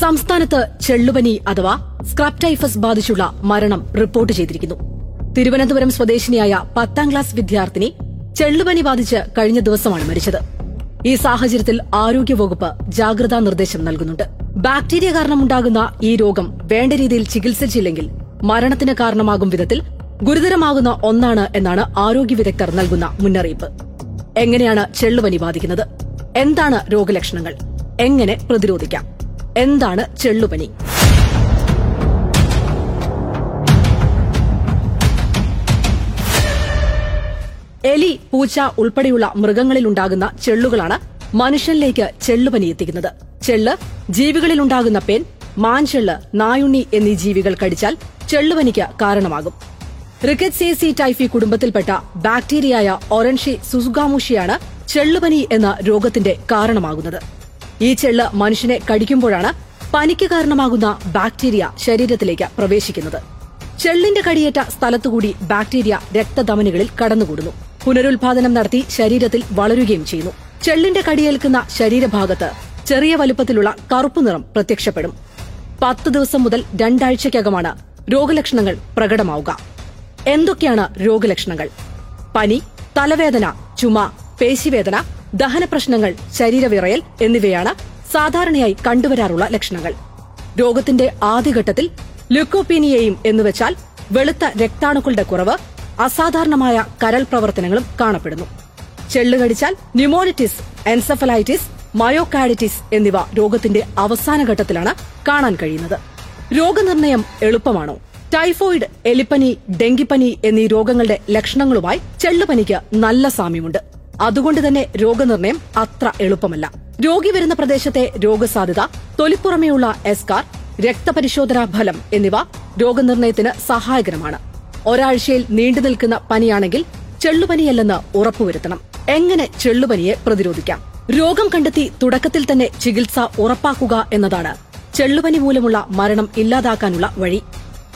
സംസ്ഥാനത്ത് ചെള്ളുപനി അഥവാ സ്ക്രാപ്റ്റൈഫസ് ബാധിച്ചുള്ള മരണം റിപ്പോർട്ട് ചെയ്തിരിക്കുന്നു. തിരുവനന്തപുരം സ്വദേശിനിയായ പത്താം ക്ലാസ് വിദ്യാർത്ഥിനി ചെള്ളുപനി ബാധിച്ച് കഴിഞ്ഞ ദിവസമാണ് മരിച്ചത്. ഈ സാഹചര്യത്തിൽ ആരോഗ്യവകുപ്പ് ജാഗ്രതാ നിർദ്ദേശം നൽകുന്നുണ്ട്. ബാക്ടീരിയ കാരണമുണ്ടാകുന്ന ഈ രോഗം വേണ്ട രീതിയിൽ ചികിത്സിച്ചില്ലെങ്കിൽ മരണത്തിന് കാരണമാകും വിധത്തിൽ ഗുരുതരമാകുന്ന ഒന്നാണ് എന്നാണ് ആരോഗ്യ വിദഗ്ധർ നൽകുന്ന മുന്നറിയിപ്പ്. എങ്ങനെയാണ് ചെള്ളുപനി ബാധിക്കുന്നത്? എന്താണ് രോഗലക്ഷണങ്ങൾ? എങ്ങനെ പ്രതിരോധിക്കാം? എന്താണ് ചെള്ളുപനി? എലി പൂച്ച ഉൾപ്പെടെയുള്ള മൃഗങ്ങളിൽ ഉണ്ടാകുന്ന ചെള്ളുകളാണ് മനുഷ്യനിലേക്ക് ചെള്ളുപനി എത്തിക്കുന്നത്. ചെള്ള് ജീവികളിലുണ്ടാകുന്ന പേൻ മാൻചെള്ള് നായുണ്ണി എന്നീ ജീവികൾ കടിച്ചാൽ ചെള്ളുപനിക്ക് കാരണമാകും. റിക്കറ്റ്സേസി ടൈഫി കുടുംബത്തിൽപ്പെട്ട ബാക്ടീരിയയായ ഒറൻഷി സുസുഗാമുഷിയാണ് ചെള്ളുപനി എന്ന രോഗത്തിന്റെ കാരണമാകുന്നത്. ഈ ചെള്ള് മനുഷ്യനെ കടിക്കുമ്പോഴാണ് പനിക്ക് കാരണമാകുന്ന ബാക്ടീരിയ ശരീരത്തിലേക്ക് പ്രവേശിക്കുന്നത്. ചെള്ളിന്റെ കടിയേറ്റ സ്ഥലത്തുകൂടി ബാക്ടീരിയ രക്തധമനികളിൽ കടന്നുകൂടുന്നു. പുനരുൽപാദനം നടത്തി ശരീരത്തിൽ വളരുകയും ചെയ്യുന്നു. ചെള്ളിന്റെ കടിയേൽക്കുന്ന ശരീരഭാഗത്ത് ചെറിയ വലുപ്പത്തിലുള്ള കറുപ്പ് നിറം പ്രത്യക്ഷപ്പെടും. പത്ത് ദിവസം മുതൽ രണ്ടാഴ്ചയ്ക്കകമാണ് രോഗലക്ഷണങ്ങൾ പ്രകടമാവുക. എന്തൊക്കെയാണ് രോഗലക്ഷണങ്ങൾ? പനി തലവേദന ചുമ പേശിവേദന ദഹനപ്രശ്നങ്ങൾ ശരീരവിറയൽ എന്നിവയാണ് സാധാരണയായി കണ്ടുവരാറുള്ള ലക്ഷണങ്ങൾ. രോഗത്തിന്റെ ആദ്യഘട്ടത്തിൽ ലുക്കോപീനിയയും എന്നുവെച്ചാൽ വെളുത്ത രക്താണുക്കളുടെ കുറവ് അസാധാരണമായ കരൾ പ്രവർത്തനങ്ങളും കാണപ്പെടുന്നു. ചെള്ളുകടിച്ചാൽ ന്യൂമോണിറ്റിസ് എൻസഫലൈറ്റിസ് മയോകാഡിറ്റിസ് എന്നിവ രോഗത്തിന്റെ അവസാന ഘട്ടത്തിലാണ് കാണാൻ കഴിയുന്നത്. രോഗനിർണയം എളുപ്പമാണോ? ടൈഫോയിഡ് എലിപ്പനി ഡെങ്കിപ്പനി എന്നീ രോഗങ്ങളുടെ ലക്ഷണങ്ങളുമായി ചെള്ളുപനിക്ക് നല്ല സാമ്യമുണ്ട്. അതുകൊണ്ട് തന്നെ രോഗനിർണയം അത്ര എളുപ്പമല്ല. രോഗി വരുന്ന പ്രദേശത്തെ രോഗസാധ്യത തൊലിപ്പുറമെയുള്ള എസ്കാർ രക്തപരിശോധനാ ഫലം എന്നിവ രോഗനിർണയത്തിന് സഹായകരമാണ്. ഒരാഴ്ചയിൽ നീണ്ടു നിൽക്കുന്ന പനിയാണെങ്കിൽ ചെള്ളുപനിയല്ലെന്ന് ഉറപ്പുവരുത്തണം. എങ്ങനെ ചെള്ളുപനിയെ പ്രതിരോധിക്കാം? രോഗം കണ്ടെത്തി തുടക്കത്തിൽ തന്നെ ചികിത്സ ഉറപ്പാക്കുക എന്നതാണ് ചെള്ളുപനി മൂലമുള്ള മരണം ഇല്ലാതാക്കാനുള്ള വഴി.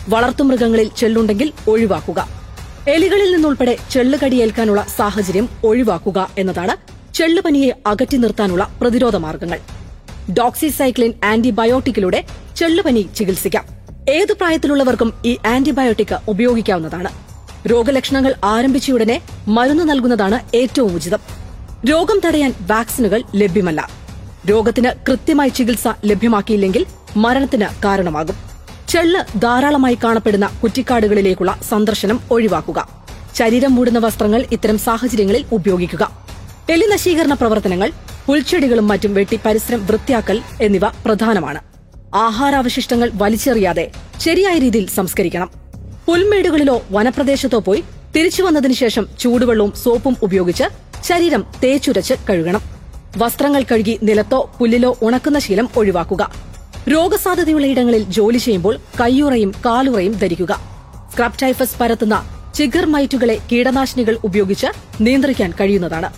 വളർത്തുമൃഗങ്ങളിൽ ചെള്ളുണ്ടെങ്കിൽ ഒഴിവാക്കുക. എലികളിൽ നിന്നുൾപ്പെടെ ചെള്ളുകടിയേൽക്കാനുള്ള സാഹചര്യം ഒഴിവാക്കുക എന്നതാണ് ചെള്ളുപനിയെ അകറ്റി നിർത്താനുള്ള പ്രതിരോധ മാർഗങ്ങൾ. ഡോക്സിസൈക്ലിൻ ആന്റിബയോട്ടിക്കിലൂടെ ചെള്ളുപനി ചികിത്സിക്കാം. ഏതു പ്രായത്തിലുള്ളവർക്കും ഈ ആന്റിബയോട്ടിക് ഉപയോഗിക്കാവുന്നതാണ്. രോഗലക്ഷണങ്ങൾ ആരംഭിച്ചയുടനെ മരുന്ന് നൽകുന്നതാണ് ഏറ്റവും ഉചിതം. രോഗം തടയാൻ വാക്സിനുകൾ ലഭ്യമല്ല. രോഗത്തിന് കൃത്യമായി ചികിത്സ ലഭ്യമാക്കിയില്ലെങ്കിൽ മരണത്തിന് കാരണമാകും. ചെള്ള് ധാരാളമായി കാണപ്പെടുന്ന കുറ്റിക്കാടുകളിലേക്കുള്ള സന്ദർശനം ഒഴിവാക്കുക. ശരീരം മൂടുന്ന വസ്ത്രങ്ങൾ ഇത്തരം സാഹചര്യങ്ങളിൽ ഉപയോഗിക്കുക. എലിനശീകരണ പ്രവർത്തനങ്ങൾ പുൽച്ചെടികളും മറ്റും വെട്ടി പരിസരം വൃത്തിയാക്കൽ എന്നിവ പ്രധാനമാണ്. ആഹാരാവശിഷ്ടങ്ങൾ വലിച്ചെറിയാതെ ശരിയായ രീതിയിൽ സംസ്കരിക്കണം. പുൽമേടുകളിലോ വനപ്രദേശത്തോ പോയി തിരിച്ചു വന്നതിനു ശേഷം ചൂടുവെള്ളവും സോപ്പും ഉപയോഗിച്ച് ശരീരം തേച്ചുരച്ച് കഴുകണം. വസ്ത്രങ്ങൾ കഴുകി നിലത്തോ പുല്ലിലോ ഉണക്കുന്ന ശീലം ഒഴിവാക്കുക. രോഗസാധ്യതയുള്ള ഇടങ്ങളിൽ ജോലി ചെയ്യുമ്പോൾ കയ്യുറയും കാലുറയും ധരിക്കുക. സ്ക്രബ് ടൈഫസ് പരത്തുന്ന ചിഗർ മൈറ്റുകളെ കീടനാശിനികൾ ഉപയോഗിച്ച് നിയന്ത്രിക്കാൻ കഴിയുന്നതാണ്.